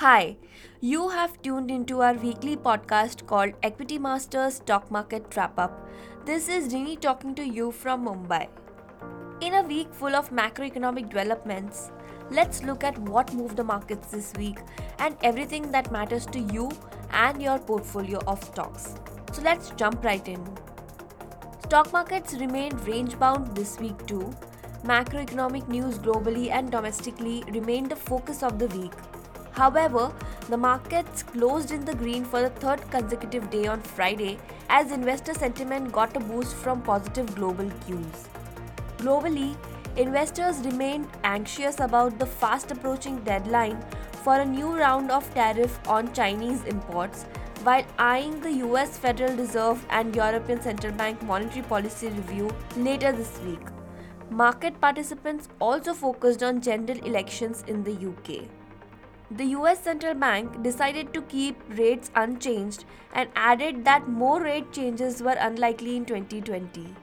Hi, you have tuned into our weekly podcast called Equity Masters Stock Market Wrap Up. This is Rini talking to you from Mumbai. In a week full of macroeconomic developments, let's look at what moved the markets this week and everything that matters to you and your portfolio of stocks. So let's jump right in. Stock markets remained range bound this week too. Macroeconomic news globally and domestically remained the focus of the week. However, the markets closed in the green for the third consecutive day on Friday as investor sentiment got a boost from positive global cues. Globally, investors remained anxious about the fast approaching deadline for a new round of tariff on Chinese imports while eyeing the US Federal Reserve and European Central Bank monetary policy review later this week. Market participants also focused on general elections in the UK. The US Central Bank decided to keep rates unchanged and added that more rate changes were unlikely in 2020.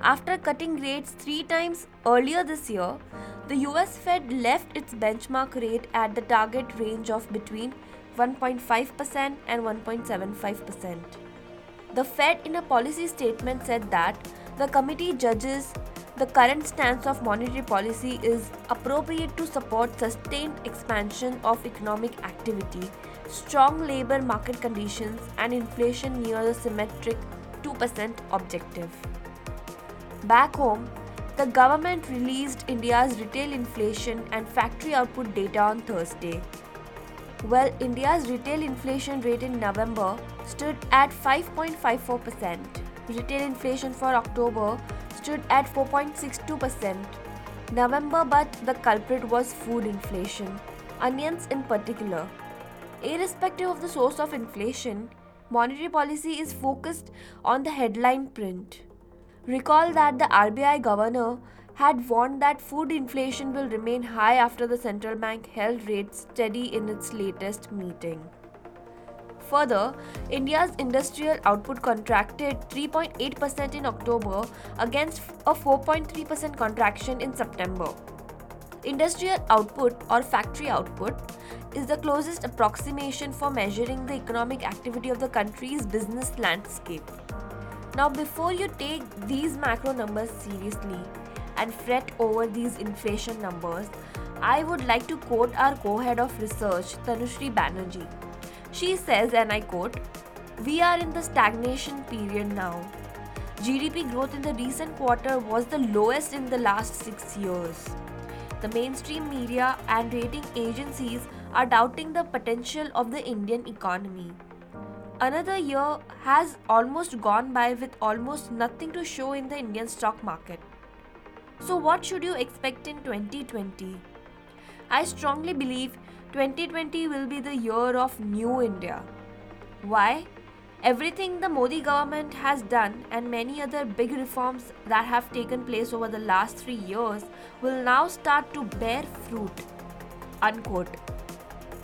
After cutting rates three times earlier this year, the US Fed left its benchmark rate at the target range of between 1.5% and 1.75%. The Fed, in a policy statement, said that the committee judges the current stance of monetary policy is appropriate to support sustained expansion of economic activity, strong labor market conditions, and inflation near the symmetric 2% objective. Back home, the government released India's retail inflation and factory output data on Thursday. Well, India's retail inflation rate in November stood at 5.54%. Retail inflation for October stood at 4.62%. November, but the culprit was food inflation, onions in particular. Irrespective of the source of inflation, monetary policy is focused on the headline print. Recall that the RBI governor had warned that food inflation will remain high after the central bank held rates steady in its latest meeting. Further, India's industrial output contracted 3.8% in October against a 4.3% contraction in September. Industrial output or factory output is the closest approximation for measuring the economic activity of the country's business landscape. Now, before you take these macro numbers seriously and fret over these inflation numbers, I would like to quote our co head of research, Tanushree Banerjee. She says, and I quote, We are in the stagnation period now. GDP growth in the recent quarter was the lowest in the last six years. The mainstream media and rating agencies are doubting the potential of the Indian economy. Another year has almost gone by with almost nothing to show in the Indian stock market. So, what should you expect in 2020? I strongly believe 2020 will be the year of New India. Why? Everything the Modi government has done and many other big reforms that have taken place over the last three years will now start to bear fruit. Unquote.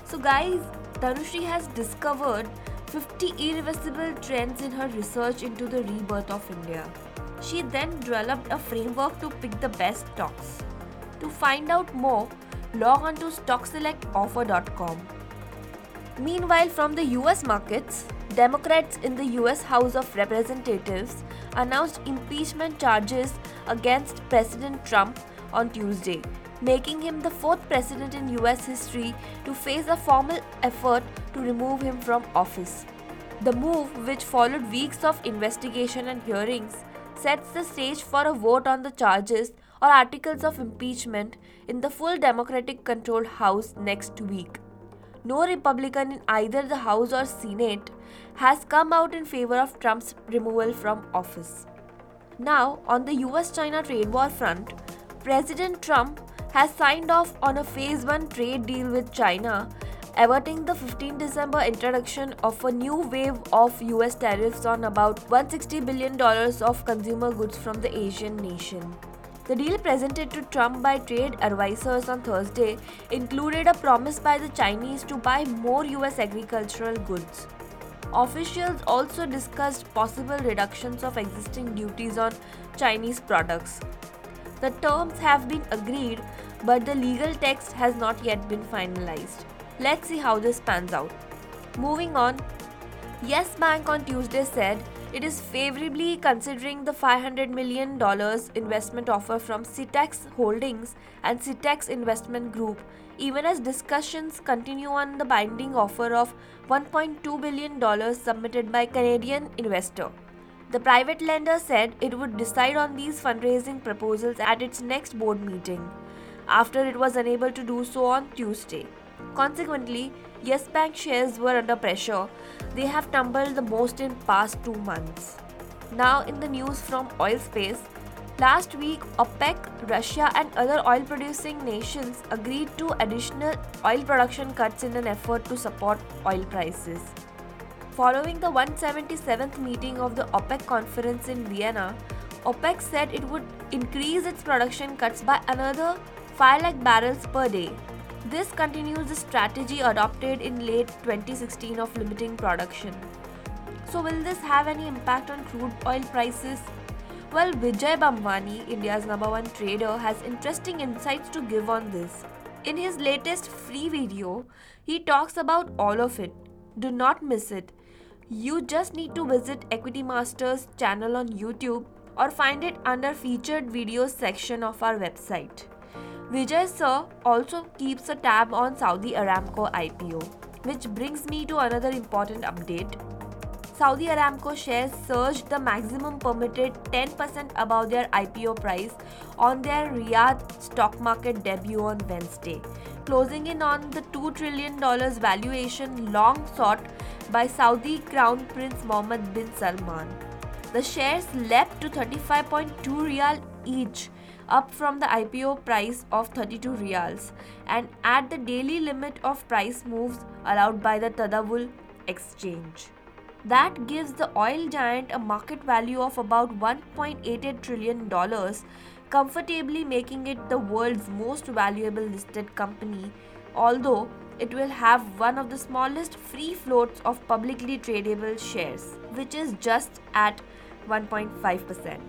So, guys, Tanushree has discovered 50 irreversible trends in her research into the rebirth of India. She then developed a framework to pick the best stocks. To find out more, log on to stockselectoffer.com. Meanwhile, from the US markets, Democrats in the US House of Representatives announced impeachment charges against President Trump on Tuesday, making him the fourth president in US history to face a formal effort to remove him from office. The move, which followed weeks of investigation and hearings, sets the stage for a vote on the charges or articles of impeachment in the full Democratic controlled House next week. No Republican in either the House or Senate has come out in favor of Trump's removal from office. Now, on the US China trade war front, President Trump has signed off on a phase 1 trade deal with China, averting the 15 December introduction of a new wave of US tariffs on about $160 billion of consumer goods from the Asian nation. The deal presented to Trump by trade advisors on Thursday included a promise by the Chinese to buy more US agricultural goods. Officials also discussed possible reductions of existing duties on Chinese products. The terms have been agreed, but the legal text has not yet been finalized. Let's see how this pans out. Moving on, Yes Bank on Tuesday said it is favorably considering the $500 million investment offer from Citax Holdings and Citax Investment Group, even as discussions continue on the binding offer of $1.2 billion submitted by Canadian investor. The private lender said it would decide on these fundraising proposals at its next board meeting, after it was unable to do so on Tuesday. Consequently, Yes Bank shares were under pressure. They have tumbled the most in past 2 months. Now in the news from oil space, last week OPEC, Russia and other oil producing nations agreed to additional oil production cuts in an effort to support oil prices. Following the 177th meeting of the OPEC conference in Vienna, OPEC said it would increase its production cuts by another 5 lakh barrels per day this continues the strategy adopted in late 2016 of limiting production. So, will this have any impact on crude oil prices? Well, Vijay Bhambwani, India's number one trader, has interesting insights to give on this. In his latest free video, he talks about all of it. Do not miss it. You just need to visit Equity Masters channel on YouTube or find it under featured videos section of our website. Vijay Sir also keeps a tab on Saudi Aramco IPO, which brings me to another important update. Saudi Aramco shares surged the maximum permitted 10% above their IPO price on their Riyadh stock market debut on Wednesday, closing in on the $2 trillion valuation long sought by Saudi Crown Prince Mohammed bin Salman. The shares leapt to 35.2 riyal each up from the IPO price of 32 riyals and at the daily limit of price moves allowed by the Tadawul exchange. That gives the oil giant a market value of about $1.88 trillion, comfortably making it the world's most valuable listed company, although it will have one of the smallest free floats of publicly tradable shares, which is just at 1.5%.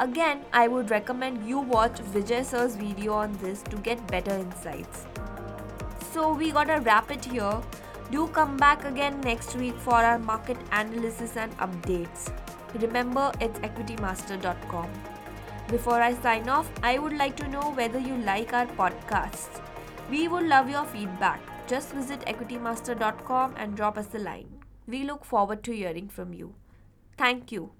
Again, I would recommend you watch Vijay sir's video on this to get better insights. So we gotta wrap it here. Do come back again next week for our market analysis and updates. Remember, it's equitymaster.com. Before I sign off, I would like to know whether you like our podcasts. We would love your feedback. Just visit equitymaster.com and drop us a line. We look forward to hearing from you. Thank you.